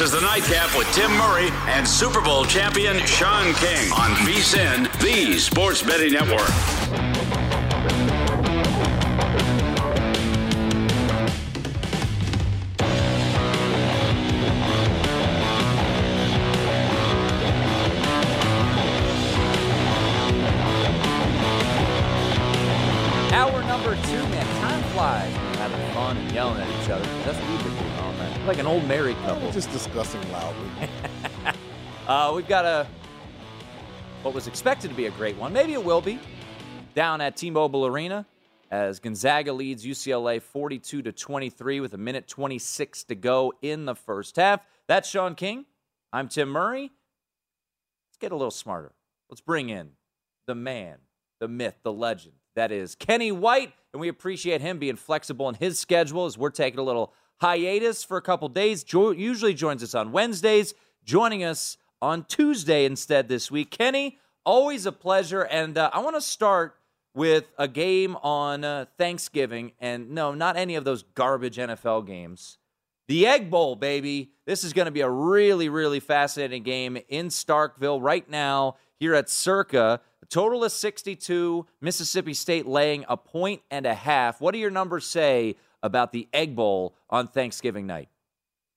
This is the Nightcap with Tim Murray and Super Bowl champion Sean King on VSIN, the Sports Betting Network. Hour number two, man. Time flies. Having fun and yelling at each other. That's what Like an old married couple. Just discussing loudly. Uh, we've got a what was expected to be a great one. Maybe it will be down at T-Mobile Arena as Gonzaga leads UCLA 42 to 23 with a minute 26 to go in the first half. That's Sean King. I'm Tim Murray. Let's get a little smarter. Let's bring in the man, the myth, the legend. That is Kenny White, and we appreciate him being flexible in his schedule as we're taking a little hiatus for a couple days. Jo- usually joins us on Wednesdays, joining us on Tuesday instead this week. Kenny, always a pleasure. And uh, I want to start with a game on uh, Thanksgiving. And no, not any of those garbage NFL games. The Egg Bowl, baby. This is going to be a really, really fascinating game in Starkville right now here at Circa. The total is 62. Mississippi State laying a point and a half. What do your numbers say about the Egg Bowl on Thanksgiving night?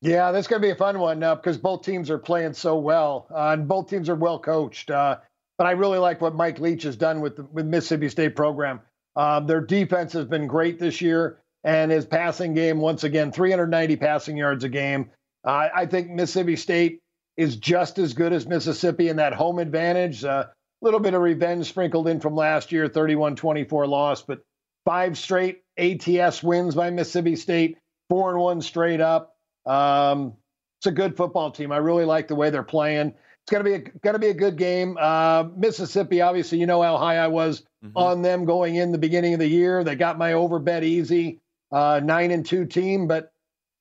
Yeah, that's going to be a fun one uh, because both teams are playing so well, uh, and both teams are well coached. Uh, but I really like what Mike Leach has done with the with Mississippi State program. Um, their defense has been great this year, and his passing game once again 390 passing yards a game. Uh, I think Mississippi State is just as good as Mississippi in that home advantage. A little bit of revenge sprinkled in from last year, 31-24 loss, but five straight ATS wins by Mississippi State, four and one straight up. Um, it's a good football team. I really like the way they're playing. It's gonna be a, gonna be a good game. Uh, Mississippi, obviously, you know how high I was mm-hmm. on them going in the beginning of the year. They got my over bet easy, uh, nine and two team, but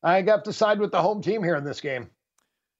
I got to side with the home team here in this game.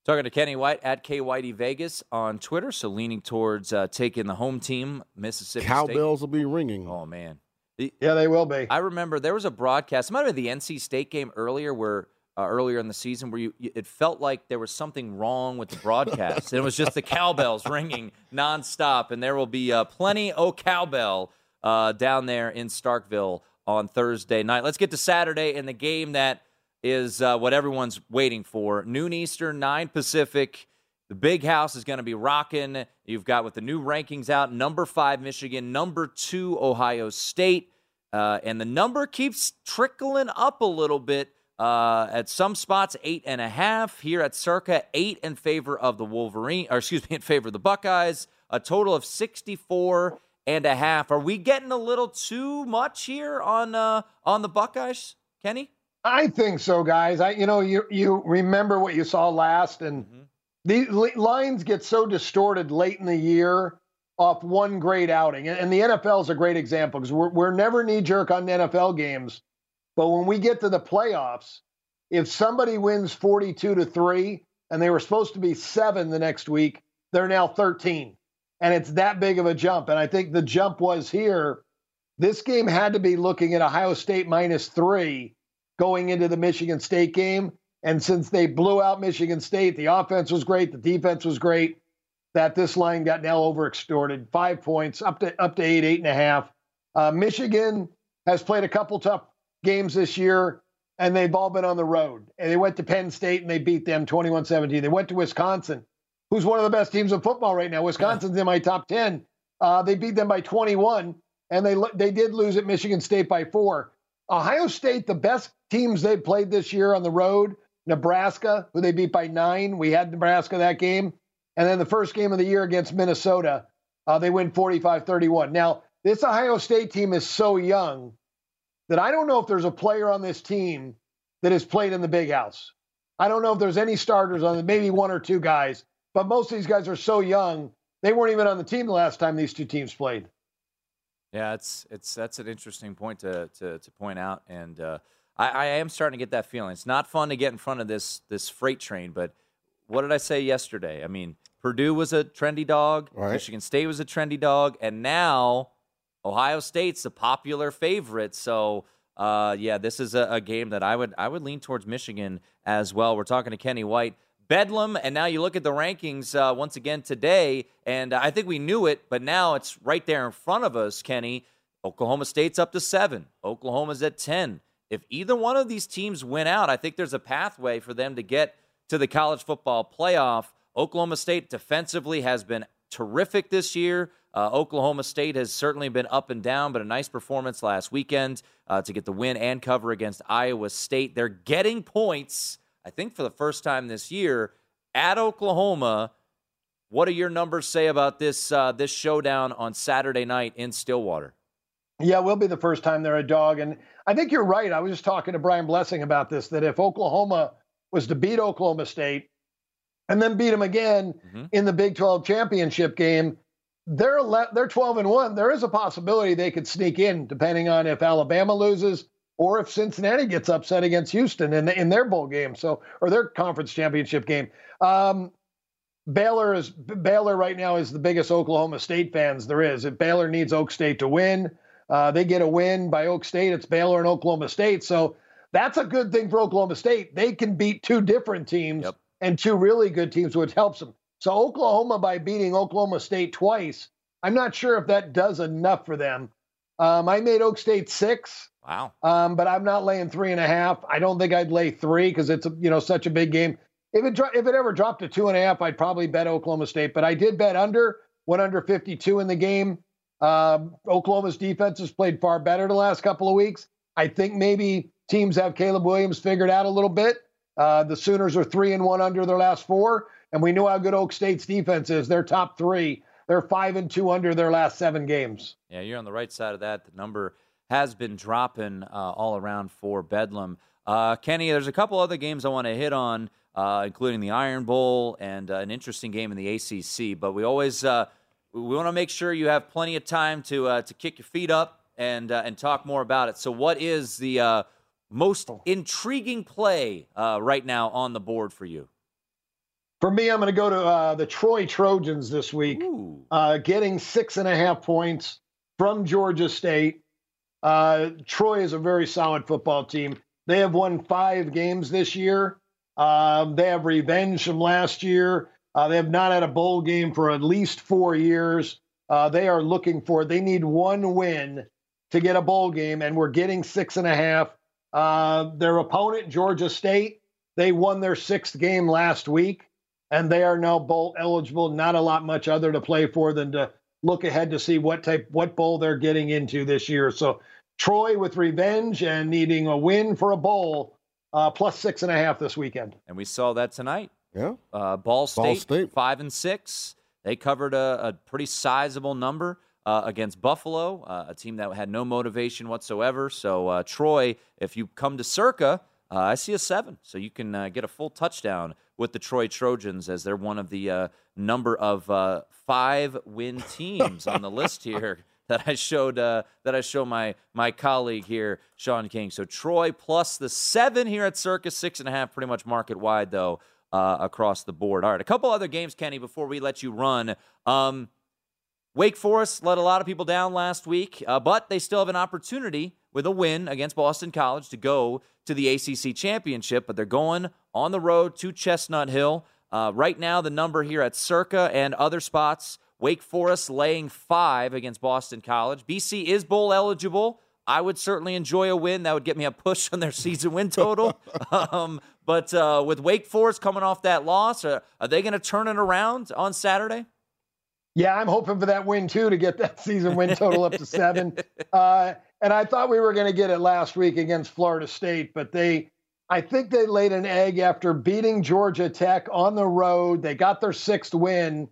Talking to Kenny White at K Whitey Vegas on Twitter, so leaning towards uh, taking the home team, Mississippi. Cowbells State. will be ringing. Oh man, the, yeah, they will be. I remember there was a broadcast. It might have been the NC State game earlier where uh, earlier in the season where you, it felt like there was something wrong with the broadcast. and it was just the cowbells ringing nonstop, and there will be uh, plenty of cowbell uh, down there in Starkville on Thursday night. Let's get to Saturday and the game that is uh, what everyone's waiting for. Noon Eastern, nine Pacific. The big house is going to be rocking. You've got with the new rankings out, number five Michigan, number two Ohio State. Uh, and the number keeps trickling up a little bit. Uh, at some spots, eight and a half. Here at Circa, eight in favor of the Wolverine, or excuse me, in favor of the Buckeyes. A total of 64 and a half. Are we getting a little too much here on uh, on the Buckeyes, Kenny? I think so, guys. I, you know, you you remember what you saw last, and mm-hmm. these lines get so distorted late in the year off one great outing, and the NFL is a great example because we're we're never knee jerk on NFL games but when we get to the playoffs, if somebody wins 42 to 3 and they were supposed to be 7 the next week, they're now 13. And it's that big of a jump. And I think the jump was here. This game had to be looking at Ohio State minus 3 going into the Michigan State game. And since they blew out Michigan State, the offense was great, the defense was great. That this line got now over extorted, five points up to up to eight, eight and a half. Uh, Michigan has played a couple tough games this year, and they've all been on the road. And they went to Penn State and they beat them 21 17. They went to Wisconsin, who's one of the best teams in football right now. Wisconsin's in my top 10. Uh, they beat them by 21, and they, they did lose at Michigan State by four. Ohio State, the best teams they've played this year on the road, Nebraska, who they beat by nine. We had Nebraska that game. And then the first game of the year against Minnesota, uh, they win 45 31. Now, this Ohio State team is so young that I don't know if there's a player on this team that has played in the big house. I don't know if there's any starters on it, maybe one or two guys, but most of these guys are so young, they weren't even on the team the last time these two teams played. Yeah, it's it's that's an interesting point to to, to point out, and uh, I, I am starting to get that feeling. It's not fun to get in front of this this freight train, but what did I say yesterday? I mean, Purdue was a trendy dog, right. Michigan State was a trendy dog, and now Ohio State's a popular favorite, so uh, yeah, this is a, a, game that I would I would lean towards Michigan as well. We're talking to Kenny White, Bedlam, and now you look at the rankings uh, once again today, and I think we knew it, but now it's right there in front of us, Kenny. Oklahoma State's up to seven. Oklahoma's at ten. If either one of these teams win out, I think there's a pathway for them to get to the college football playoff. Oklahoma State defensively has been terrific this year. Uh, Oklahoma State has certainly been up and down, but a nice performance last weekend uh, to get the win and cover against Iowa State. They're getting points, I think, for the first time this year at Oklahoma. What do your numbers say about this uh, this showdown on Saturday night in Stillwater? Yeah, will be the first time they're a dog, and I think you're right. I was just talking to Brian Blessing about this. That if Oklahoma was to beat Oklahoma State and then beat them again mm-hmm. in the Big 12 championship game, they're ele- they're 12 and 1 there is a possibility they could sneak in depending on if alabama loses or if cincinnati gets upset against houston in, the, in their bowl game so or their conference championship game. Um, baylor is baylor right now is the biggest oklahoma state fans there is. If baylor needs oak state to win uh, they get a win by oak state. It's baylor and oklahoma state so that's a good thing for oklahoma state they can beat two different teams yep. and two really good teams which helps them so Oklahoma, by beating Oklahoma State twice, I'm not sure if that does enough for them. Um, I made Oak State six. Wow. Um, but I'm not laying three and a half. I don't think I'd lay three because it's you know such a big game. If it if it ever dropped to two and a half, I'd probably bet Oklahoma State. But I did bet under. Went under 52 in the game. Um, Oklahoma's defense has played far better the last couple of weeks. I think maybe teams have Caleb Williams figured out a little bit. Uh, the Sooners are three and one under their last four. And we know how good Oak State's defense is. They're top three. They're five and two under their last seven games. Yeah, you're on the right side of that. The number has been dropping uh, all around for Bedlam. Uh, Kenny, there's a couple other games I want to hit on, uh, including the Iron Bowl and uh, an interesting game in the ACC. But we always uh, we want to make sure you have plenty of time to to kick your feet up and and talk more about it. So, what is the most intriguing play right now on the board for you? For me, I'm going to go to uh, the Troy Trojans this week, uh, getting six and a half points from Georgia State. Uh, Troy is a very solid football team. They have won five games this year. Um, they have revenge from last year. Uh, they have not had a bowl game for at least four years. Uh, they are looking for, they need one win to get a bowl game, and we're getting six and a half. Uh, their opponent, Georgia State, they won their sixth game last week and they are now bowl eligible. Not a lot much other to play for than to look ahead to see what type what bowl they're getting into this year. So Troy with revenge and needing a win for a bowl, uh, plus six and a half this weekend. And we saw that tonight. Yeah. Uh, Ball, State, Ball State. five and six. They covered a, a pretty sizable number uh, against Buffalo, uh, a team that had no motivation whatsoever. So uh, Troy, if you come to Circa, uh, I see a seven. So you can uh, get a full touchdown with the Troy Trojans as they're one of the uh, number of uh, five win teams on the list here that I showed uh, that I show my my colleague here, Sean King. So Troy plus the seven here at Circus, six and a half, pretty much market wide though uh, across the board. All right, a couple other games, Kenny, before we let you run. Um, Wake Forest let a lot of people down last week, uh, but they still have an opportunity with a win against Boston College to go to the ACC championship. But they're going on the road to Chestnut Hill. Uh, right now, the number here at Circa and other spots Wake Forest laying five against Boston College. BC is bowl eligible. I would certainly enjoy a win. That would get me a push on their season win total. um, but uh, with Wake Forest coming off that loss, uh, are they going to turn it around on Saturday? Yeah, I'm hoping for that win too to get that season win total up to seven. Uh, and I thought we were going to get it last week against Florida State, but they, I think they laid an egg after beating Georgia Tech on the road. They got their sixth win,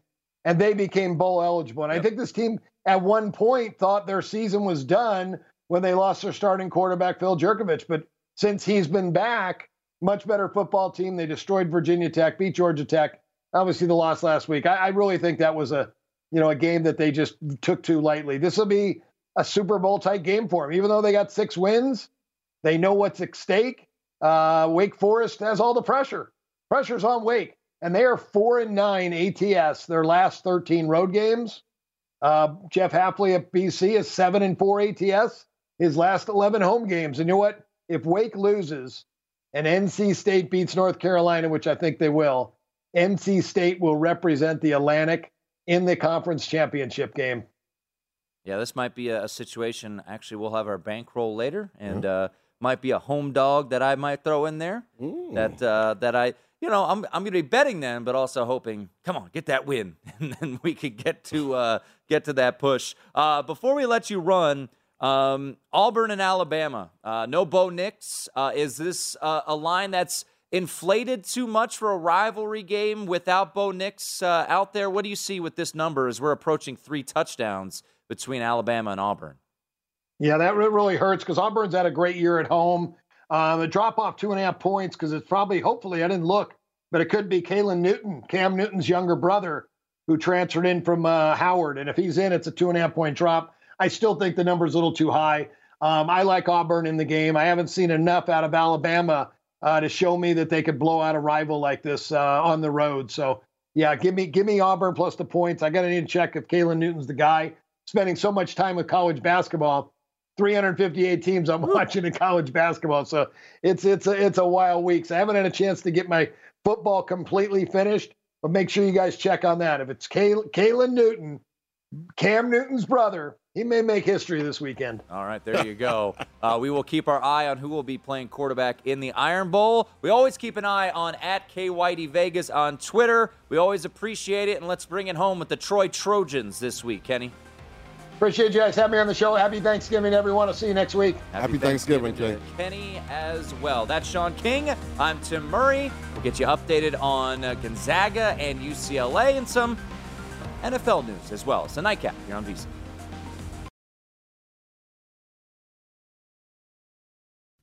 and they became bowl eligible. And yep. I think this team at one point thought their season was done when they lost their starting quarterback Phil Jurkovec. But since he's been back, much better football team. They destroyed Virginia Tech, beat Georgia Tech. Obviously, the loss last week. I, I really think that was a you know, a game that they just took too lightly. This will be a Super Bowl type game for them. Even though they got six wins, they know what's at stake. Uh, Wake Forest has all the pressure. Pressure's on Wake, and they are four and nine ATS their last 13 road games. Uh, Jeff Hafley at BC is seven and four ATS his last 11 home games. And you know what? If Wake loses and NC State beats North Carolina, which I think they will, NC State will represent the Atlantic in the conference championship game. Yeah, this might be a, situation. Actually, we'll have our bankroll later, and uh, might be a home dog that I might throw in there. Ooh. That uh, that I, you know, I'm I'm going to be betting them, but also hoping, come on, get that win, and then we could get to uh, get to that push. Uh, before we let you run, um, Auburn and Alabama. Uh, no Bo Nix. Uh, is this uh, a line that's inflated too much for a rivalry game without Bo Nix uh, out there? What do you see with this number as we're approaching three touchdowns between Alabama and Auburn? Yeah, that really hurts because Auburn's had a great year at home. Um, a drop off two and a half points because it's probably, hopefully, I didn't look, but it could be Caylin Newton, Cam Newton's younger brother, who transferred in from uh, Howard. And if he's in, it's a two and a half point drop. I still think the number's a little too high. Um, I like Auburn in the game. I haven't seen enough out of Alabama uh, to show me that they could blow out a rival like this uh, on the road. So yeah, give me give me Auburn plus the points. I got to need to check if Caylin Newton's the guy. Spending so much time with college basketball, 358 teams I'm watching in college basketball. So it's it's a it's a wild week. So I haven't had a chance to get my football completely finished, but make sure you guys check on that. If it's Caylin Newton, Cam Newton's brother, he may make history this weekend. All right, there you go. uh, we will keep our eye on who will be playing quarterback in the Iron Bowl. We always keep an eye on at K Whitey Vegas on Twitter. We always appreciate it, and let's bring it home with the Troy Trojans this week, Kenny. Appreciate you guys having me on the show. Happy Thanksgiving, everyone. I'll see you next week. Happy, Happy Thanksgiving, Thanksgiving Kenny as well. That's Sean King. I'm Tim Murray. We'll get you updated on uh, Gonzaga and UCLA and some NFL news as well. It's a nightcap here on VSiN.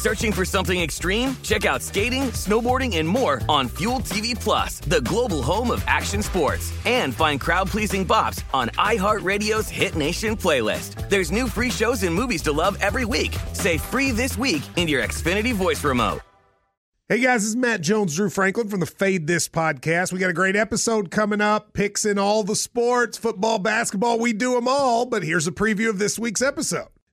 Searching for something extreme? Check out skating, snowboarding, and more on Fuel TV Plus, the global home of action sports. And find crowd-pleasing bops on iHeartRadio's Hit Nation playlist. There's new free shows and movies to love every week. Say free this week in your Xfinity voice remote. Hey guys, this is Matt Jones, Drew Franklin from the Fade This podcast. We got a great episode coming up, picks in all the sports, football, basketball, we do them all. But here's a preview of this week's episode.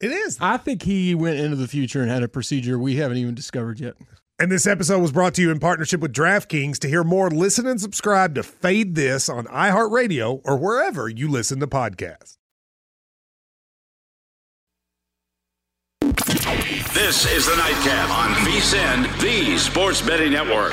It is. I think he went into the future and had a procedure we haven't even discovered yet. And this episode was brought to you in partnership with DraftKings. To hear more, listen and subscribe to Fade This on iHeartRadio or wherever you listen to podcasts. This is the Nightcap on VSIN, the Sports Betting Network.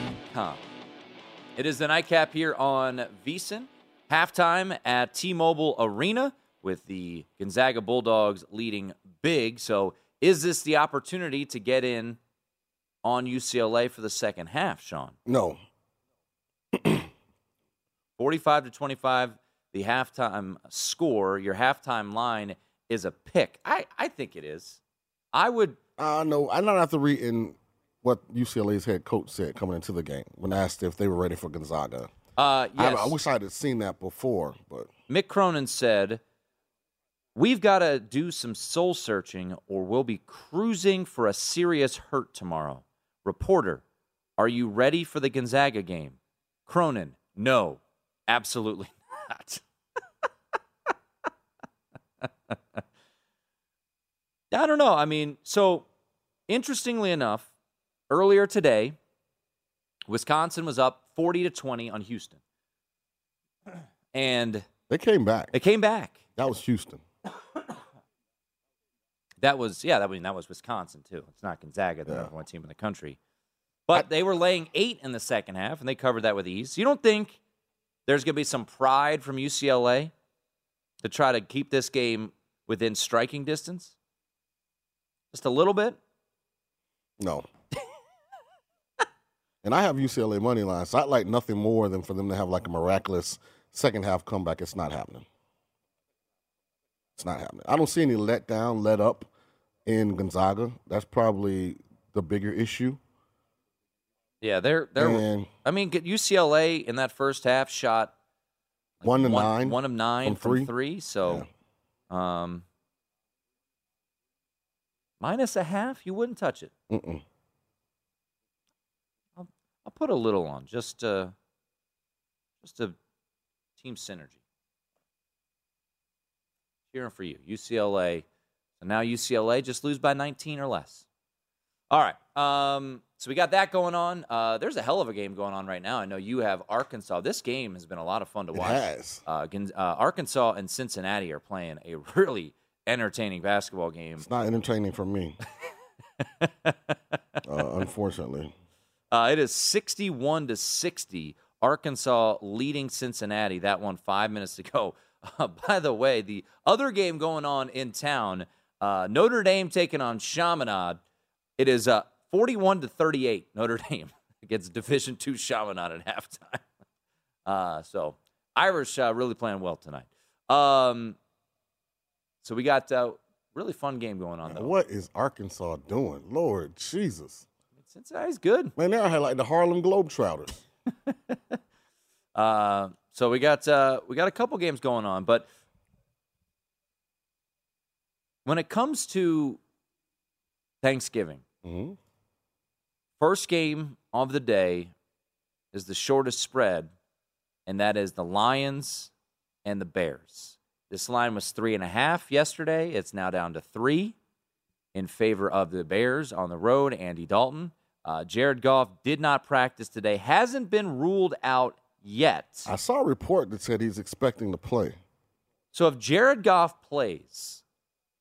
vsin.com. It is the nightcap here on VSIN. Halftime at T Mobile Arena with the Gonzaga Bulldogs leading big. So, is this the opportunity to get in on UCLA for the second half, Sean? No. 45 to 25, the halftime score, your halftime line is a pick. I, I think it is. I would. Uh, no, I'm not after reading what UCLA's head coach said coming into the game when asked if they were ready for Gonzaga. Uh, yes. I, I wish I had seen that before, but Mick Cronin said, We've got to do some soul searching or we'll be cruising for a serious hurt tomorrow. Reporter, are you ready for the Gonzaga game? Cronin, no, absolutely not. I don't know. I mean, so interestingly enough, earlier today, Wisconsin was up 40 to 20 on Houston. And they came back. They came back. That was Houston. That was yeah, that was that was Wisconsin too. It's not Gonzaga, the number one team in the country. But they were laying eight in the second half, and they covered that with ease. You don't think there's going to be some pride from UCLA to try to keep this game within striking distance? Just a little bit? No. And I have UCLA money line, so I'd like nothing more than for them to have like a miraculous second half comeback. It's not happening. It's not happening. I don't see any let down, let up in Gonzaga. That's probably the bigger issue. Yeah, they're they're. And- I mean, get UCLA in that first half shot like, One to nine one of nine from from three. three. So, um, minus a half, you wouldn't touch it. Mm-mm. I'll, put a little on just uh, just a team synergy. Cheering for you, UCLA. So now UCLA just lose by 19 or less. All right. Um, so we got that going on. Uh, there's a hell of a game going on right now. I know you have Arkansas. This game has been a lot of fun to It watch. has. Uh, uh, Arkansas and Cincinnati are playing a really entertaining basketball game. It's not entertaining for me. uh, unfortunately. Uh, it is 61 to 60. Arkansas leading Cincinnati. That one five minutes to go. Uh, by the way, the other game going on in town, uh, Notre Dame taking on Chaminade. It is uh, 41 to 38. Notre Dame against Division Two Chaminade at halftime. Uh, so Irish uh, really playing well tonight. Um, so we got uh, really fun game going on though. What is Arkansas doing? Lord Jesus. Cincinnati's good. Man, they're like the Harlem Globetrotters. Uh, so we got uh, we got a couple games going on, but when it comes to Thanksgiving, Mm-hmm. first game of the day is the shortest spread, and that is the Lions and the Bears. This line was three and a half yesterday. It's now down to three in favor of the Bears on the road. Andy Dalton. Uh, Jared Goff did not practice today, hasn't been ruled out yet. I saw a report that said he's expecting to play. So if Jared Goff plays,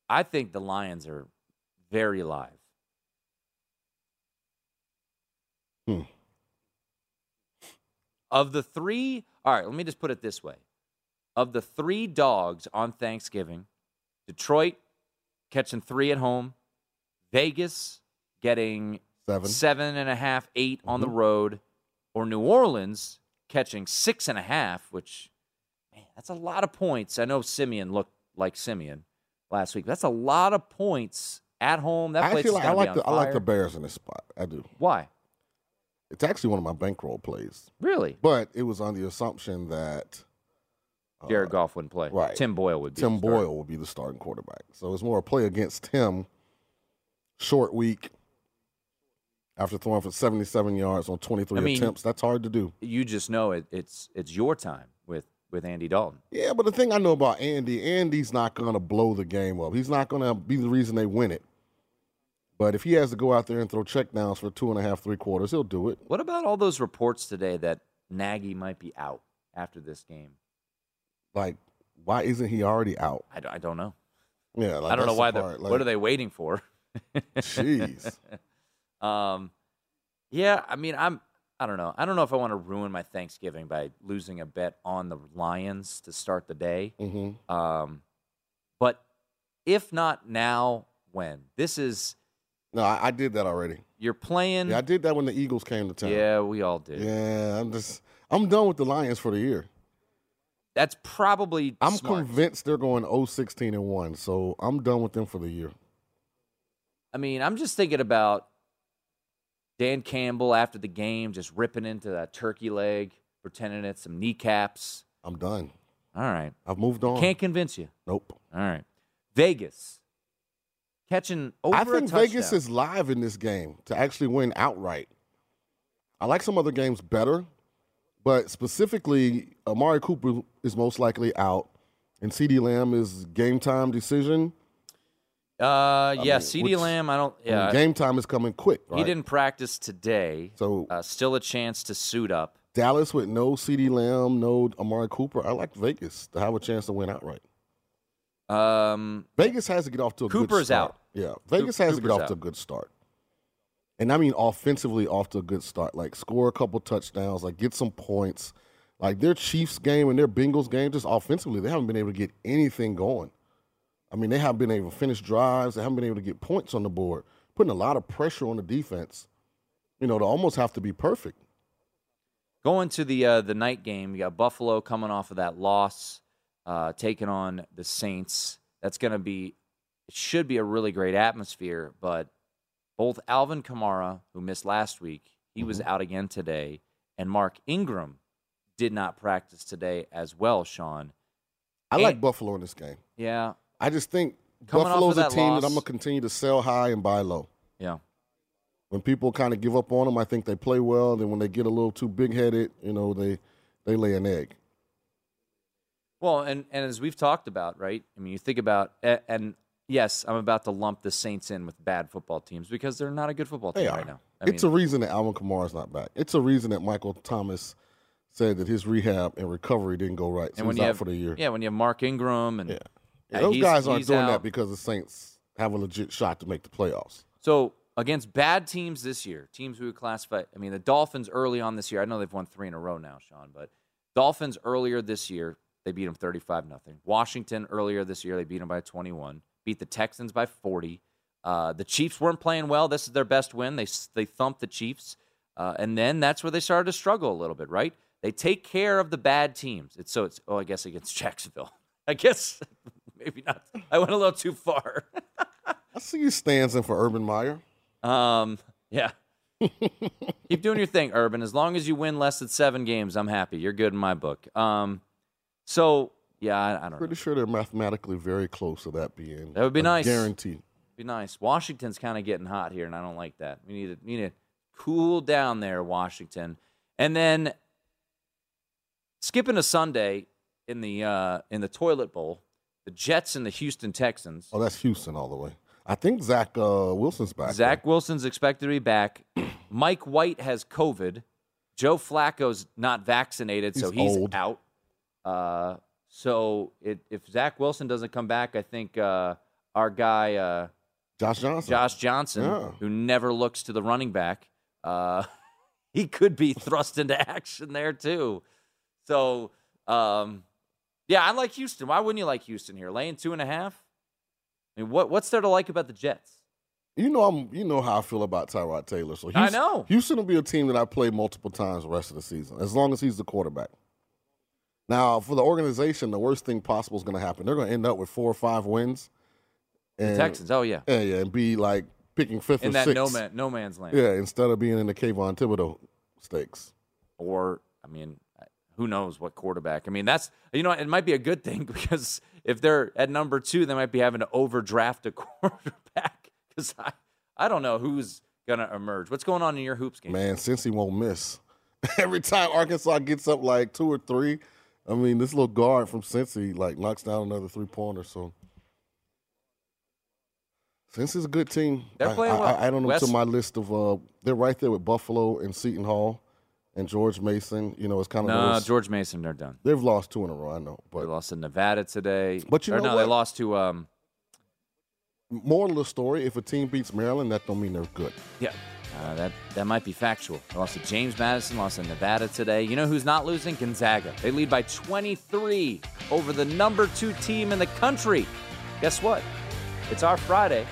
I think the Lions are very live. Hmm. Of the three, all right, let me just put it this way. Of the three dogs on Thanksgiving, Detroit catching three at home, Vegas getting Seven. seven and a half, eight on the road, or New Orleans catching six and a half, which, man, that's a lot of points. I know Siemian looked like Siemian last week. That's a lot of points at home. That I place like, I like the on I like the Bears in this spot. I do. Why? It's actually one of my bankroll plays. Really? But it was on the assumption that Jared Goff wouldn't play. Uh, right. Tim Boyle would be. Tim. Boyle will be the starting quarterback. So it's more a play against him. Short week after throwing for 77 yards on 23 I mean- attempts. That's hard to do. You just know it, it's it's your time with with Andy Dalton. Yeah, but the thing I know about Andy, Andy's not going to blow the game up. He's not going to be the reason they win it. But if he has to go out there and throw checkdowns for two and a half, three quarters, he'll do it. What about all those reports today that Nagy might be out after this game? Like, why isn't he already out? I, don't- I don't know. Yeah, like, I don't know why. part, what are they waiting for? Jeez. Um, yeah. I mean, I'm. I don't know. I don't know if I want to ruin my Thanksgiving by losing a bet on the Lions to start the day. Mm-hmm. Um, but if not now, when? This is No, I, I did that already. you're playing. Yeah, I did that when the Eagles came to town. Yeah, we all did. Yeah, I'm just I'm done with the Lions for the year. That's probably. I'm smart. convinced they're going 0-16 and 1, so I'm done with them for the year. I mean, I'm just thinking about Dan Campbell after the game, just ripping into that turkey leg, pretending it's some kneecaps. I'm done. All right. I've moved on. Can't convince you. Nope. All right. Vegas catching over I think Vegas is live in this game to actually win outright. I like some other games better, but specifically, Amari Cooper is most likely out, and CeeDee Lamb is game time decision. Uh, yeah, mean, CeeDee which- Lamb. I don't. I mean, Yeah, game time is coming quick. Right? he didn't practice today. So Uh, still a chance to suit up. Dallas with no CeeDee Lamb, no Amari Cooper. I like Vegas to have a chance to win outright. Um, Vegas has to get off to a good Cooper's start. out. Yeah, Vegas has to get Cooper's off to a good start. And I mean offensively off to a good start. Like score a couple touchdowns, like get some points. Like their Chiefs game and their Bengals game, just offensively, they haven't been able to get anything going. I mean, they haven't been able to finish drives. They haven't been able to get points on the board, putting a lot of pressure on the defense. You know, to almost have to be perfect. Going to the uh, the night game, you got Buffalo coming off of that loss, uh, taking on the Saints. That's going to be, it should be a really great atmosphere. But both Alvin Kamara, who missed last week, he was out again today, and Mark Ingram did not practice today as well. Sean, I And- like Buffalo in this game. yeah, I just think Coming Buffalo's of a team loss- that I'm gonna continue to sell high and buy low. yeah. When people kind of give up on them, I think they play well. Then when they get a little too big headed, you know, they they lay an egg. Well, and and as we've talked about, right? I mean, you think about and yes, I'm about to lump the Saints in with bad football teams because they're not a good football team right now. I it's mean, a reason that Alvin Kamara's not back. It's a reason that Michael Thomas said that his rehab and recovery didn't go right, so and when he's you out have for the year. yeah, when you have Mark Ingram and Yeah. Uh, Those guys aren't doing out. that because the Saints have a legit shot to make the playoffs. So against bad teams this year, teams we would classify, I mean, the Dolphins early on this year. I know they've won three in a row now, Sean, but Dolphins earlier this year they beat them thirty-five nothing. Washington earlier this year they beat them by twenty-one. Beat the Texans by forty. Uh, the Chiefs weren't playing well. This is their best win. They they thumped the Chiefs, uh, and then that's where they started to struggle a little bit. Right? They take care of the bad teams. It's so it's oh I guess against Jacksonville. I guess maybe not. I went a little too far. I see you stands in for Urban Meyer. Um, yeah. Keep doing your thing, Urban. As long as you win less than seven games, I'm happy. You're good in my book. Um, so yeah, I, I don't know. Pretty sure they're mathematically very close to that being That would be nice. Guaranteed. Be nice. Washington's kind of getting hot here, and I don't like that. We need to we need to cool down there, Washington, and then skipping a Sunday in the uh, in the toilet bowl, the Jets and the Houston Texans. Oh, that's Houston all the way. I think Zach uh, Wilson's back. Zach Wilson's expected to be back. Mike White has COVID. Joe Flacco's not vaccinated, so He's he's old. out. Uh, so it, if Zach Wilson doesn't come back, I think uh, our guy uh, Josh Johnson. Josh Johnson, Yeah. who never looks to the running back, uh, he could be thrust into action there too. So, um, yeah, I like Houston. Why wouldn't you like Houston here? Laying two and a half. I mean, what what's there to like about the Jets? You know I'm. You know how I feel about Tyrod Taylor. So I Houston, know. Houston will be a team that I play multiple times the rest of the season, as long as he's the quarterback. Now, for the organization, the worst thing possible is going to happen. They're going to end up with four or five wins. The Texans. Oh yeah. Yeah, yeah, and be like picking fifth in that sixth. no man no man's land. Yeah, instead of being in the Kayvon Thibodeaux stakes. Or I mean, who knows what quarterback? I mean, that's you know, it might be a good thing because if they're at number two, they might be having to overdraft a quarterback because I I don't know who's gonna emerge. What's going on in your hoops game? Man, since he won't miss. Every time Arkansas gets up like two or three, I mean, this little guard from Cincy like knocks down another three pointer. So since Cincy's a good team. They're I, playing I, well. I add them West- to my list of. Uh, they're right there with Buffalo and Seton Hall and George Mason. You know, it's kind of No, those- George Mason, they're done. They've lost two in a row. I know, but They lost to Nevada today. But you Or know no, they lost to um moral of the story: if a team beats Maryland, that don't mean they're good. yeah. Uh, that that might be factual. They lost to James Madison, lost to Nevada today. You know who's not losing? Gonzaga. They lead by 23 over the number two team in the country. Guess what? It's our Friday.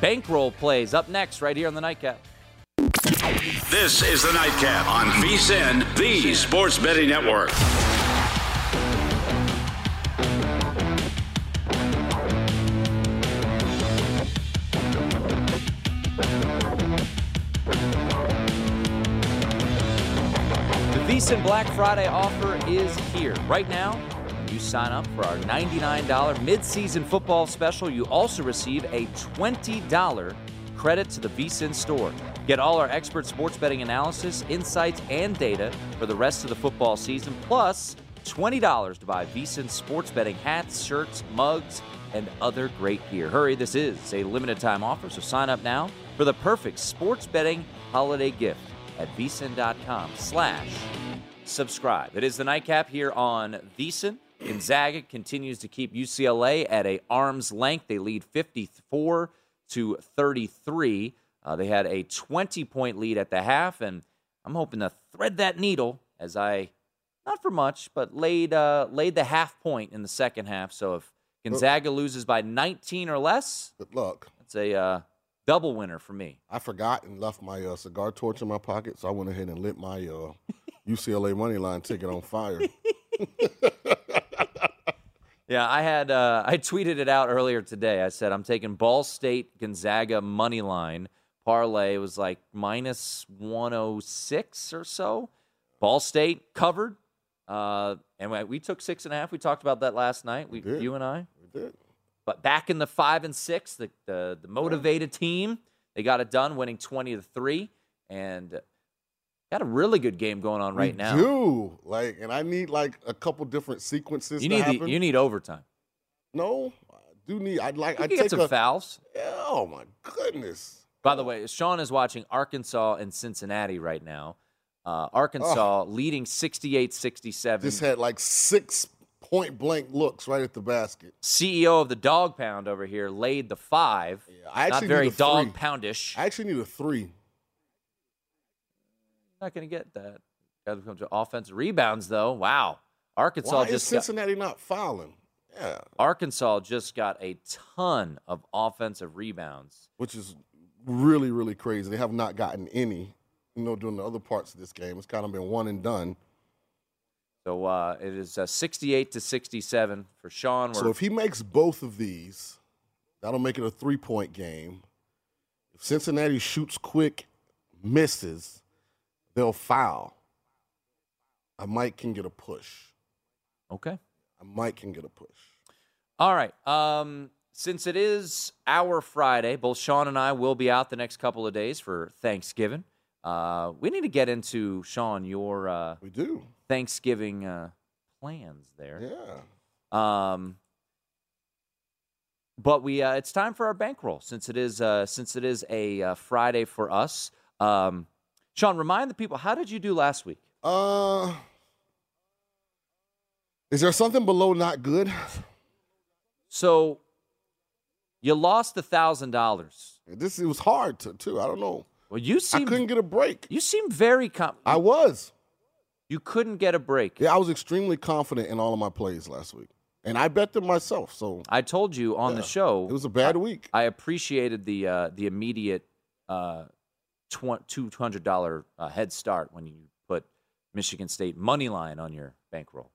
Bankroll plays up next right here on the Nightcap. This is the Nightcap on VSIN, the Sports Betting Network. The VSiN Black Friday offer is here. Right now, you sign up for our $99 midseason football special, you also receive a $20 credit to the VSiN store. Get all our expert sports betting analysis, insights, and data for the rest of the football season, plus $20 to buy VSiN sports betting hats, shirts, mugs, and other great gear. Hurry, this is a limited time offer, so sign up now for the perfect sports betting holiday gift at vsin.com slash subscribe. It is the nightcap here on VSIN. Gonzaga continues to keep UCLA at a arm's length. They lead 54 to 33. Uh, they had a 20 point lead at the half, and I'm hoping to thread that needle as I, not for much, but laid uh, laid the half point in the second half. So if Gonzaga loses by 19 or less, Good luck. that's a uh, double winner for me. I forgot and left my uh, cigar torch in my pocket, so I went ahead and lit my uh, UCLA money line ticket on fire. Yeah, I had uh, I tweeted it out earlier today. I said I'm taking Ball State Gonzaga money line parlay. It was like minus 106 or so. Ball State covered, uh, and we, we took six and a half. We talked about that last night. We, did. you and I. We did. But back in the five and six, the the, the motivated team, they got it done, winning 20 to three, and got a really good game going on right we now. do like, and I need like a couple different sequences. You need the, you need overtime. no, I do need. I'd like. Can get take some a, fouls. Oh my goodness. By the way, Sean is watching Arkansas and Cincinnati right now. Uh, Arkansas leading 68-67. Just had like six point blank looks right at the basket. CEO of the Dog Pound over here laid the five. I Not actually very need a dog poundish. I actually need a three. Not going to get that. Got to come to offensive rebounds though. Wow, Arkansas Why just got, Cincinnati not fouling? Yeah, Arkansas just got a ton of offensive rebounds. which is really really crazy. They have not gotten any. You know, during the other parts of this game, it's kind of been one and done. So uh, it is uh, 68 to 67 for Sean. We're So if he makes both of these, that'll make it a three point game. If Cincinnati shoots quick, misses, they'll foul. I might can get a push. okay. I might can get a push. All right. Um, since it is our Friday, both Sean and I will be out the next couple of days for Thanksgiving. Uh, we need to get into Sean your uh, We do. Thanksgiving uh, plans there. Yeah. Um, but we uh, it's time for our bankroll since it is uh, since it is a uh, Friday for us. Um, Sean, remind the people how did you do last week? Uh, is there something below not good? So you lost a thousand dollars. This it was hard to too. I don't know. Well, you I seem couldn't get a break. you seem very com- I was. you couldn't get a break. Yeah, I was extremely confident in all of my plays last week, and I bet them myself. So I told you on the show it was a bad week. I appreciated the uh, the immediate uh, two hundred dollar uh, head start when you put Michigan State money line on your bankroll.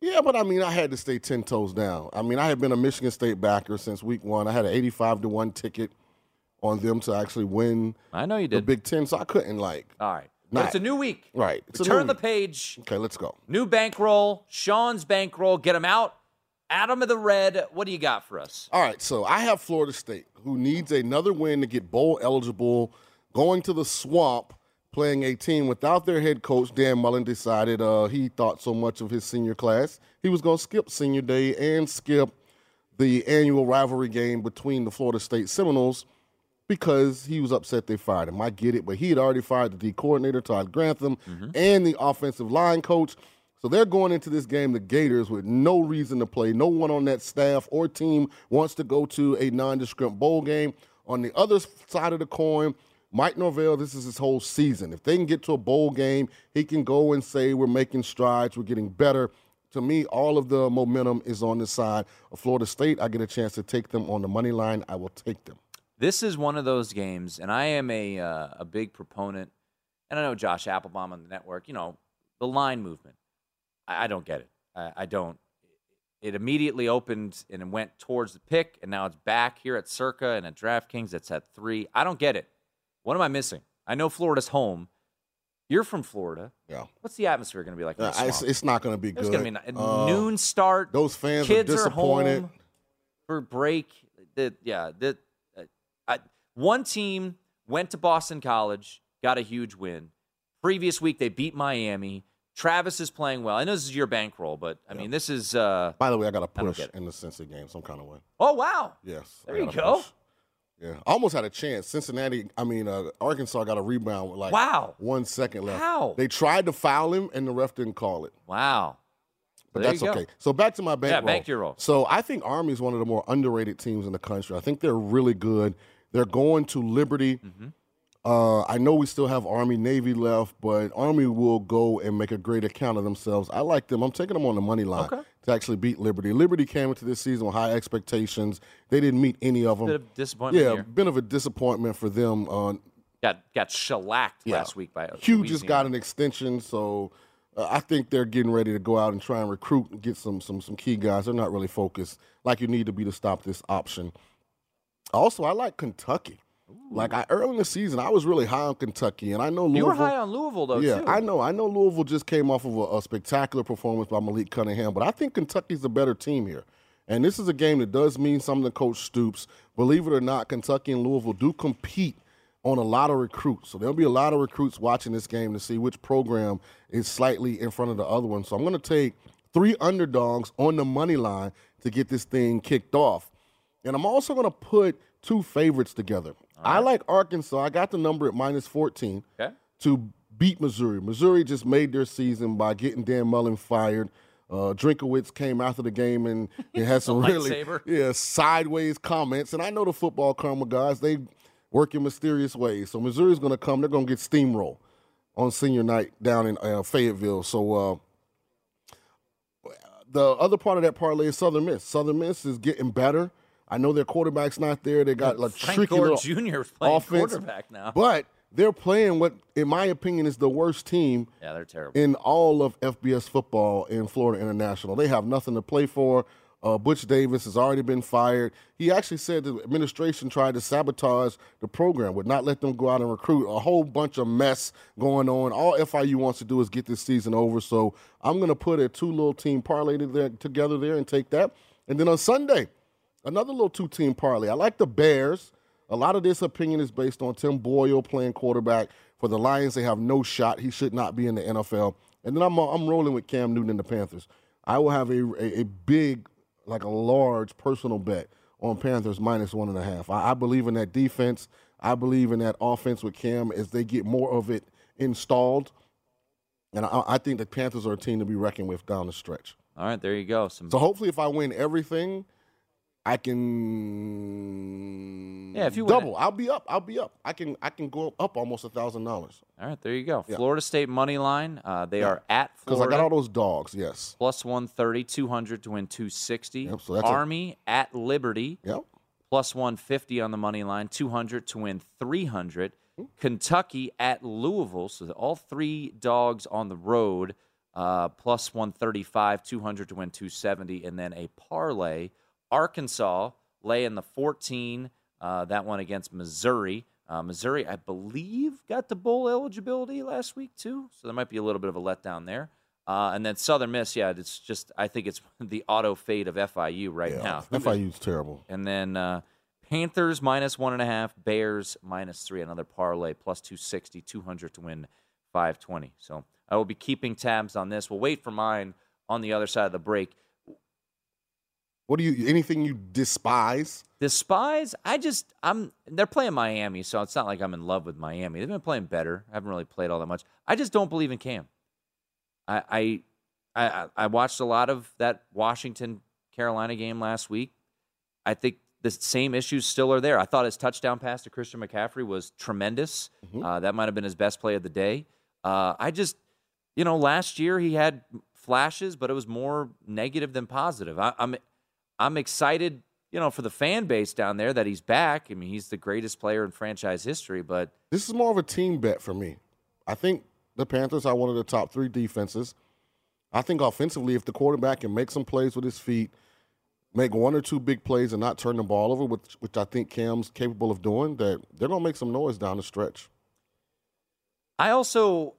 Yeah, but I mean, I had to stay ten toes down. I mean, I had been a Michigan State backer since week one. I had an eighty-five to one ticket on them to actually win I know you did. the. Big Ten, so I couldn't like. All right, Not- it's a new week. Right. It's new the week. page. Okay, let's go. New bankroll. Sean's bankroll. Get him out. Adam of the red. What do you got for us? All right, so I have Florida State, who needs another win to get bowl eligible, going to the swamp, playing a team without their head coach. Dan Mullen decided uh, he thought so much of his senior class, he was going to skip senior day and skip the annual rivalry game between the Florida State Seminoles because he was upset they fired him. I get it, but he had already fired the D coordinator, Todd Grantham, and the offensive line coach. So they're going into this game, the Gators, with no reason to play. No one on that staff or team wants to go to a nondescript bowl game. On the other side of the coin, Mike Norvell, this is his whole season. If they can get to a bowl game, he can go and say, We're making strides, we're getting better. To me, all of the momentum is on the side of Florida State. I get a chance to take them on the money line. I will take them. This is one of those games, and I am a uh, a big proponent. And I know Josh Applebaum on the network. You know the line movement. I, I don't get it. I, I don't. It immediately opened and it went towards the pick, and now it's back here at Circa and at DraftKings. It's at three. I don't get it. What am I missing? I know Florida's home. You're from Florida. Yeah. What's the atmosphere going to be like? it's, it's not going to be good. It's going to be Uh, noon start. Those fans Kids are disappointed. home for break. The, yeah, the, uh, I, one team went to Boston College, got a huge win. Previous week they beat Miami. Travis is playing well. I know this is your bankroll, but I mean this is. Uh, By the way, I got a push in the Cincy game some kind of way. oh wow! Yes. There you go. push. Yeah, I almost had a chance. Cincinnati, I mean, uh, Arkansas got a rebound with like Wow. one second left. How? They tried to foul him, and the ref didn't call it. Wow. But There that's go. okay. So back to my bankroll. Yeah, bank your roll. So I think Army is one of the more underrated teams in the country. I think they're really good. They're going to Liberty. Mm-hmm. Uh, I know we still have Army Navy left, but Army will go and make a great account of themselves. I like them. I'm taking them on the money line Okay. to actually beat Liberty. Liberty came into this season with high expectations. They didn't meet any of them. Bit of disappointment yeah, here. bit of a disappointment for them. Uh, Got got shellacked Yeah. last week by Hugh just got an extension, so uh, I think they're getting ready to go out and try and recruit and get some some some key guys. They're not really focused like you need to be to stop this option. Also, I like Kentucky. Like I early in the season, I was really high on Kentucky, and I know Louisville. You were high on Louisville though yeah, too. I know. I know Louisville just came off of a, a spectacular performance by Malik Cunningham, but I think Kentucky's a better team here. And this is a game that does mean something to Coach Stoops. Believe it or not, Kentucky and Louisville do compete on a lot of recruits. So there'll be a lot of recruits watching this game to see which program is slightly in front of the other one. So I'm going to take three underdogs on the money line to get this thing kicked off. And I'm also going to put two favorites together. I like Arkansas. I got the number at minus 14 Okay. to beat Missouri. Missouri just made their season by getting Dan Mullen fired. Uh, Drinkwitz came after the game and he had some really lightsaber. yeah sideways comments. And I know the football karma guys; they work in mysterious ways. So Missouri's going to come. They're going to get steamroll on senior night down in uh, Fayetteville. So uh, the other part of that parlay is Southern Miss. Southern Miss is getting better. I know their quarterback's not there. They got a Frank tricky Gore little Jr. playing offense, quarterback now. but they're playing what, in my opinion, is the worst team Yeah, they're terrible. in all of FBS football in Florida International. They have nothing to play for. Uh, Butch Davis has already been fired. He actually said the administration tried to sabotage the program, would not let them go out and recruit. A whole bunch of mess going on. All FIU wants to do is get this season over. So I'm going to put a two little team parlay there, together there and take that. And then on Sunday, another little two team parlay. I like the Bears. A lot of this opinion is based on Tim Boyle playing quarterback for the Lions. They have no shot. He should not be in the NFL. And then I'm I'm rolling with Cam Newton and the Panthers. I will have a a, a big, like a large personal bet on Panthers minus one and a half. I, I believe in that defense. I believe in that offense with Cam as they get more of it installed. And I, I think the Panthers are a team to be reckoned with down the stretch. All right, there you go. Some So hopefully, if I win everything, I can Yeah, if you win double, I'll be up. I'll be up. I can I can go up almost a thousand dollars All right, there you go. Yeah. Florida State money line. Uh, they Yeah. are at because I got all those dogs. Yes. plus 130, 200 to win 260. Yep, so that's a- Army at Liberty. Yep. Plus 150 on the money line, 200 to win 300. Hmm. Kentucky at Louisville. So all three dogs on the road, uh, plus 135, 200 to win 270. And then a parlay. Arkansas laying the 14, uh, that one against Missouri. Uh, Missouri, I believe, got the bowl eligibility last week, too. So there might be a little bit of a letdown there. Uh, and then Southern Miss, yeah, it's just, I think it's the auto fade of FIU right Yeah. now. FIU's terrible. And then uh, Panthers minus one and a half, Bears minus three, another parlay, plus 260, 200 to win 520. So I will be keeping tabs on this. We'll wait for mine on the other side of the break. What do you? Anything you despise? Despise, I just, I'm, they're playing Miami, so it's not like I'm in love with Miami. They've been playing better. I haven't really played all that much. I just don't believe in Cam. I, I, I, I watched a lot of that Washington Carolina game last week. I think the same issues still are there. I thought his touchdown pass to Christian McCaffrey was tremendous. Uh, that might have been his best play of the day. Uh, I just, you know, last year he had flashes, but it was more negative than positive. I, I'm, I'm excited, you know, for the fan base down there that he's back. I mean, he's the greatest player in franchise history, but This is more of a team bet for me. I think the Panthers are one of the top three defenses. I think offensively, if the quarterback can make some plays with his feet, make one or two big plays and not turn the ball over, which, which I think Cam's capable of doing, that they're going to make some noise down the stretch. I also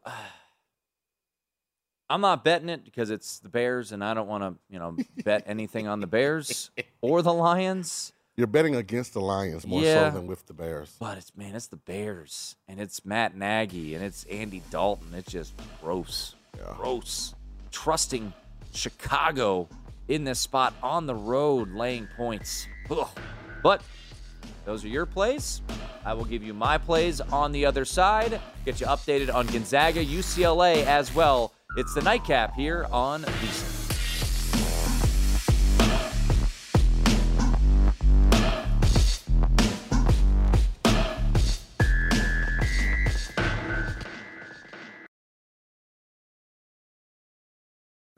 I'm not betting it because it's the Bears and I don't want to, you know, bet anything on the Bears or the Lions. You're betting against the Lions more Yeah. so than with the Bears. But it's man, it's the Bears and it's Matt Nagy and it's Andy Dalton. It's just gross. Gross. Trusting Chicago in this spot on the road laying points. Ugh. But those are your plays. I will give you my plays on the other side. Get you updated on Gonzaga, UCLA as well. It's the nightcap here on VSiN.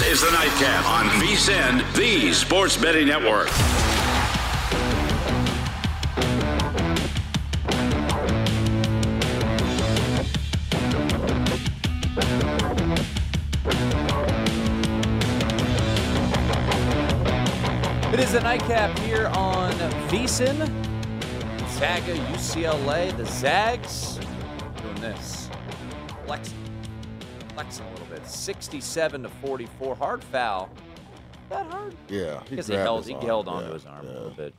This is the Nightcap on VSIN, the Sports Betting Network. It is the nightcap here on VSIN. Zaga, UCLA, the Zags doing this. Flexing. Flexing a little bit. 67 to 44. Hard foul. That hard? Yeah, Because he, grabbed held, he arm. held onto Yeah, his arm a little bit.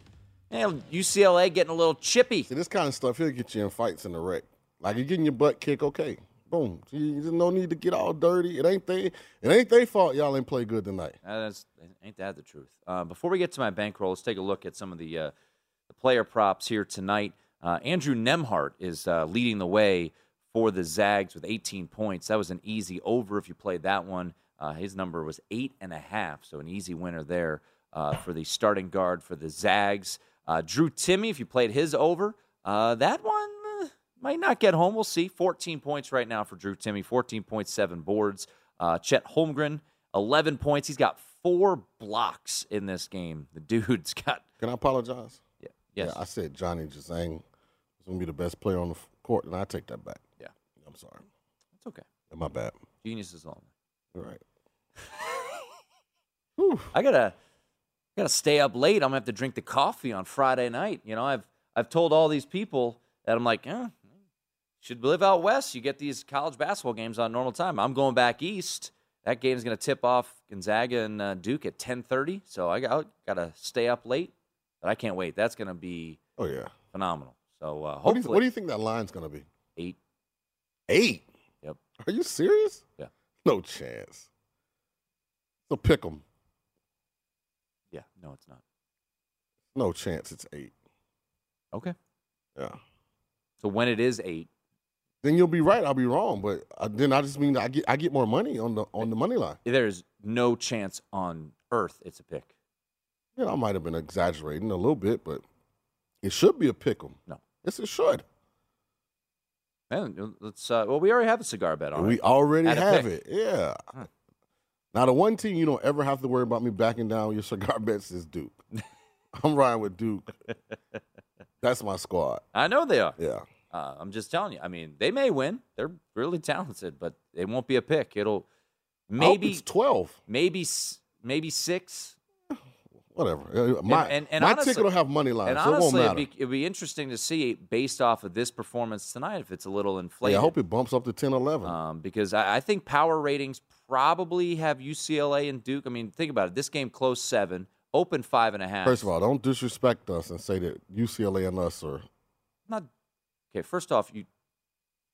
And UCLA getting a little chippy. See, this kind of stuff, he'll get you in fights in the rec. Like you're getting your butt kicked, okay. Boom. See, There's no need to get all dirty. It ain't they. It ain't they fault. Y'all ain't play good tonight. That's, ain't that the truth? Uh, before we get to my bankroll, let's take a look at some of the, uh, the player props here tonight. Uh, Andrew Nembhard is uh, leading the way for the Zags with 18 points. That was an easy over if you played that one. Uh, his number was eight and a half, so an easy winner there uh, for the starting guard for the Zags. Uh, Drew Timme, if you played his over, uh, that one uh, might not get home. We'll see. 14 points right now for Drew Timme, 14.7 boards. Uh, Chet Holmgren, 11 points. He's got four blocks in this game. The dude's got. Can I apologize? Yeah. Yes. Yeah, I said Johnny Juzang was going to be the best player on the court, and I take that back. Sorry. It's okay. My bad. Genius is on. You're. I gotta gotta stay up late. I'm gonna have to drink the coffee on Friday night. You know, I've I've told all these people that I'm like, eh, should live out west. You get these college basketball games on normal time. I'm going back east. That game's gonna tip off Gonzaga and uh, Duke at 10:30. So I got gotta stay up late, but I can't wait. That's gonna be oh yeah phenomenal. So uh, What do, you, what do you think that line's going to be? Eight. Yep. Are you serious? Yeah. No chance. So pick 'em. Yeah, no, it's not. No chance. It's eight. Okay. Yeah. So when it is eight, Then you'll be right. I'll be wrong. But then I just mean I get I get more money on the on the money line. there's no chance on earth it's a pick. Yeah, I might have been exaggerating a little bit, but it should be a pick 'em. No. Yes, it should. Man, let's. Uh, well, we already have a cigar bet on we it. already At have it. Yeah. Now the one team you don't ever have to worry about me backing down your cigar bets is Duke. I'm riding with Duke. That's my squad. I know they are. Yeah. Uh, I'm just telling you. I mean, they may win. They're really talented, but it won't be a pick. It'll maybe it's twelve. Maybe maybe six. Whatever. Uh, My, and, and my honestly, ticket will have money line, And so it won't matter. it'd be, it'd be interesting to see based off of this performance tonight if it's a little inflated. yeah, I hope it bumps up to 10 11. um, because I, I think power ratings probably have UCLA and Duke. I mean, think about it. This game closed seven, open five and a half. First of all, don't disrespect us and say that UCLA and us are. not okay. First off, you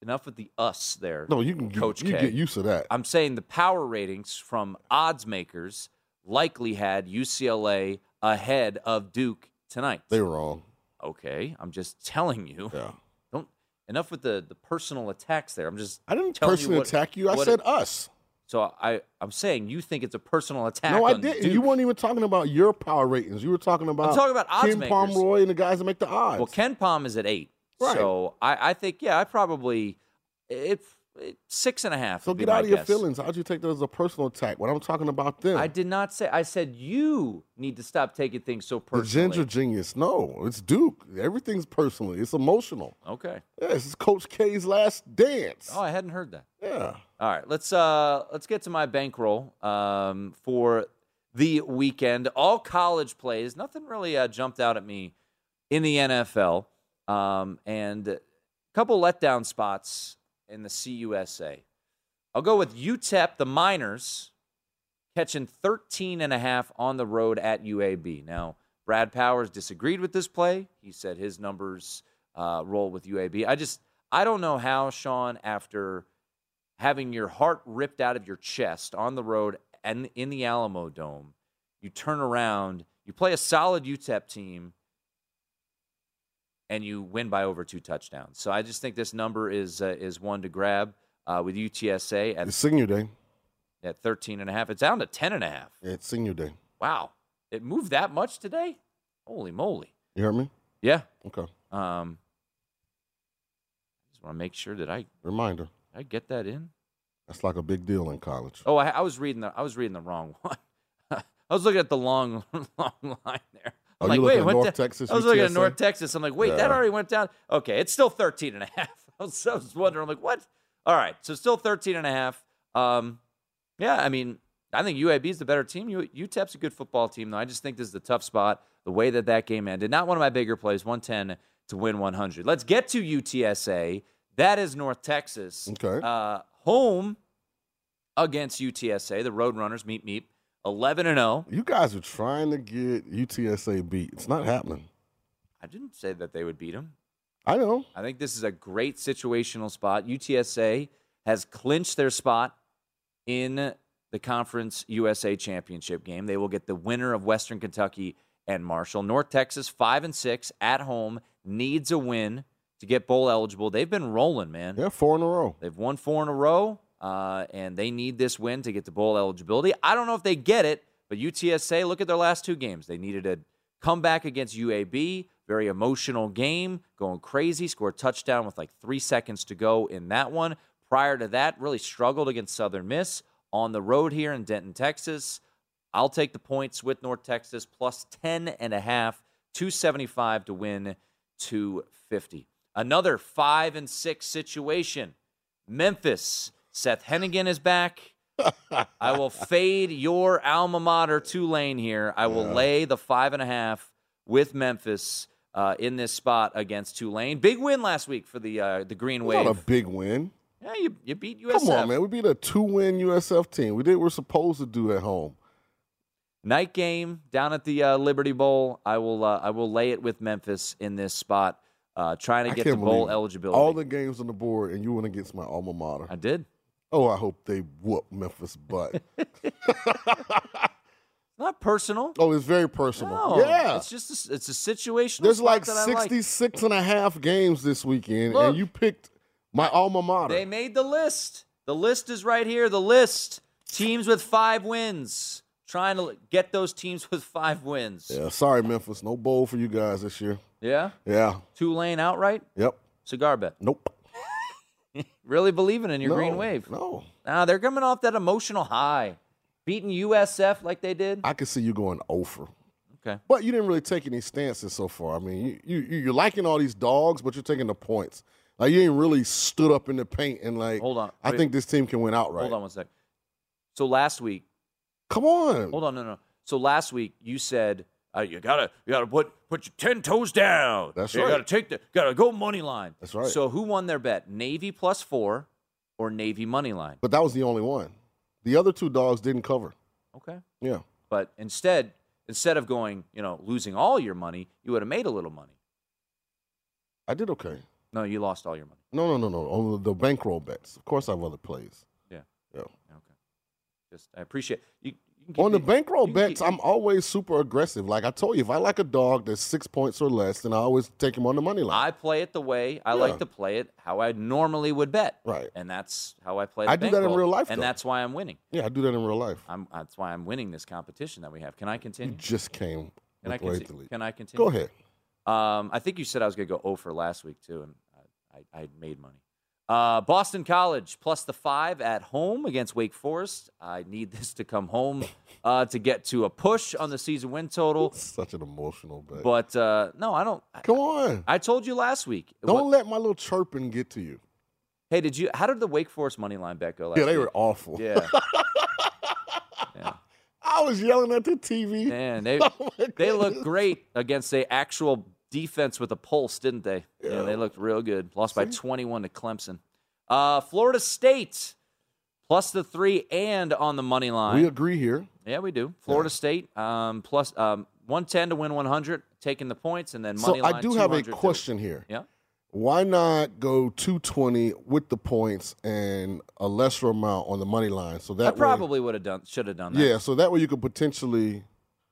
enough with the us there. No, you can Coach you K. get used to that. I'm saying the power ratings from odds makers likely had UCLA ahead of Duke tonight. They were wrong. Okay, I'm just telling you. Yeah. Don't enough with the the personal attacks there. I'm just I didn't personally you what, attack you. I said it- us. So I, I'm saying you think it's a personal attack. No, I didn't. Duke. You weren't even talking about your power ratings. You were talking about I'm talking about odds Ken. Pomeroy and the guys that make the odds. Well, Ken Palm is at eight. Right. So I, I think yeah, I probably it, it six and a half. so get out of your guess. feelings. How'd you take that as a personal attack? When I'm talking about them, I did not say. I said you need to stop taking things so the personally. ginger genius. No, it's Duke. Everything's personal. It's emotional. Okay. Yeah, this is Coach K's last dance. Oh, I hadn't heard that. Yeah. All right, let's uh let's get to my bankroll um, for the weekend. All college plays. Nothing really uh, jumped out at me in the NFL, um, and a couple letdown spots in the CUSA. I'll go with UTEP, the Miners, catching 13 and a half on the road at UAB. Now, Brad Powers disagreed with this play. He said his numbers uh, roll with UAB. I just, I don't know how, Sean, after having your heart ripped out of your chest on the road and in the Alamo Dome, you turn around, you play a solid UTEP team, and you win by over two touchdowns. So I just think this number is uh, is one to grab uh, with UTSA at It's senior day. at 13 and a half. It's down to 10 and a half. Yeah, it's senior day. Wow. It moved that much today? Holy moly. You heard me? Yeah. Okay. Um just want to make sure that I Reminder. I get that in. That's like a big deal in college. Oh, I, I was reading the I was reading the wrong one. I was looking at the long long line there. Oh, I'm like, wait, what North Texas, I was looking at North Texas. I'm like, wait, that already went down. Okay, it's still 13 and a half. I was, I was wondering, I'm like, what? All right, so still 13 and a half. Um, yeah, I mean, I think UAB is the better team. UTEP's a good football team, though. I just think this is the tough spot. The way that that game ended, not one of my bigger plays, 110 to win 100. Let's get to UTSA. That is North Texas. Okay. Uh, home against UTSA. The Roadrunners meet meet 11 and oh. 0. You guys are trying to get UTSA beat. It's not happening. I didn't say that they would beat them. I know. I think this is a great situational spot. UTSA has clinched their spot in the Conference USA Championship game. They will get the winner of Western Kentucky and Marshall. North Texas, five and six at home, needs a win to get bowl eligible. They've been rolling, man. Yeah, four in a row. They've won four in a row, uh, and they need this win to get to bowl eligibility. I don't know if they get it, but UTSA, look at their last two games. They needed a comeback against UAB, very emotional game, going crazy, scored a touchdown with like three seconds to go in that one. Prior to that, really struggled against Southern Miss on the road here in Denton, Texas. I'll take the points with North Texas plus 10 and a half, 275 to win 250. Another five and six situation. Memphis. Seth Henigan is back. I will fade your alma mater Tulane here. I will lay the five and a half with Memphis uh, in this spot against Tulane. Big win last week for the uh, the Green Wave. not a big win. yeah, you, you beat USF. Come on, man. We beat a two-win USF team. We did what we're supposed to do at home. Night game down at the uh, Liberty Bowl. I will uh, I will lay it with Memphis in this spot, uh, trying to get the bowl eligibility. All the games on the board, and you went against my alma mater. I did. Oh, I hope they whoop Memphis butt. Not personal. oh, it's very personal. No, yeah. it's just a, it's a situation. There's like 66 and a half games this weekend, Look. and you picked my alma mater. They made the list. The list is right here. The list. Teams with five wins. Trying to get those teams with five wins. yeah, sorry, Memphis. No bowl for you guys this year. Yeah? Yeah. Tulane outright? Yep. Cigar bet. Nope. Really believing in your No, green wave. No. Nah, they're coming off that emotional high. Beating USF like they did. I could see you going over. Okay. But you didn't really take any stances so far. I mean, you, you you're liking all these dogs, but you're taking the points. Like you ain't really stood up in the paint and like. Hold on. I think this team can win outright. Hold on one sec. So last week, Come on. hold on, no, no. So last week you said uh, you gotta you gotta put put your ten toes down. That's you right. gotta take the gotta go money line. That's right. So who won their bet? Navy plus four or Navy money line? But that was the only one. The other two dogs didn't cover. Okay. Yeah. But instead, instead of going, you know, losing all your money, you would have made a little money. I did okay. No, you lost all your money. No, no, no, no. On the bankroll bets. Of course, I have other plays. Yeah. Yeah. Okay. Just I appreciate you. On the bankroll bets, I'm always super aggressive. Like I told you, if I like a dog that's six points or less, then I always take him on the money line. I play it the way I Yeah. like to play it, how I normally would bet. Right. And that's how I play. The I do that in real life, and though. that's why I'm winning. yeah, I do that in real life. I'm. That's why I'm winning this competition that we have. Can I continue? You just came Can I continue? Can I continue? Go ahead. Um, I think you said I was going to go over last week too, and I, I, I made money. Uh, Boston College plus the five at home against Wake Forest. I need this to come home uh, to get to a push on the season win total. Such an emotional bet. But uh, no, I don't. Come on. I told you last week. Don't What- let my little chirping get to you. hey, did you? How did the Wake Forest money line bet go last Yeah, they week? were awful. Yeah. I was yelling at the TV. Man, they oh they goodness. great against a actual defense with a pulse, didn't they? Yeah, they looked real good. Lost by 21 to Clemson. Uh, Florida State plus the three and on the money line. We agree here. yeah, we do. Florida State um, plus um, 110 to win 100, taking the points, and then So money line. I do have a 200 to- question here. Yeah. Why not go 220 with the points and a lesser amount on the money line? So that I way- probably would have done, should have done that. yeah, so that way you could potentially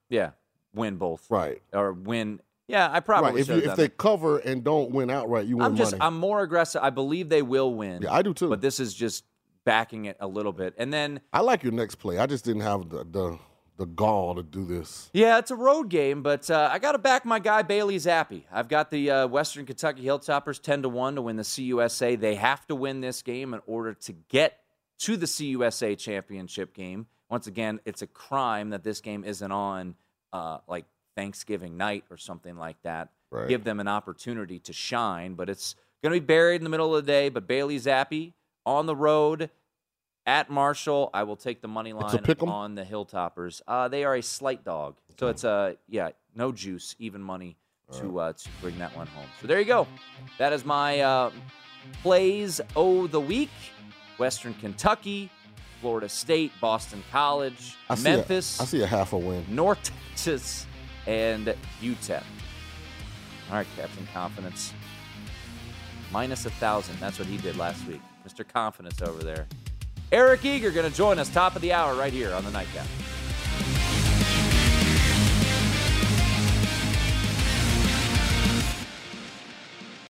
Yeah, win both. right. Or win. Yeah, I probably right. If you if they cover and don't win outright, you win I'm just money. I'm more aggressive. I believe they will win. yeah, I do too. But this is just backing it a little bit. And then I like your next play. I just didn't have the the, the gall to do this. yeah, it's a road game, but uh, I got to back my guy Bailey Zappe. I've got the uh, Western Kentucky Hilltoppers 10 to 1 to win the CUSA. They have to win this game in order to get to the CUSA championship game. Once again, it's a crime that this game isn't on uh, like Thanksgiving night or something like that. Right. Give them an opportunity to shine, but it's going to be buried in the middle of the day. But Bailey Zappe on the road at Marshall, I will take the money line on the Hilltoppers. Uh, they are a slight dog, so it's a yeah, no juice, even money to uh, to bring that one home. So there you go. That is my uh, plays o the week: Western Kentucky, Florida State, Boston College, I see a- Memphis, I see a half a win. North Texas, and UTEP. All right, Captain Confidence. Minus a thousand. That's what he did last week. Mr. Confidence over there. Eric Eager going to join us top of the hour right here on the Nightcap.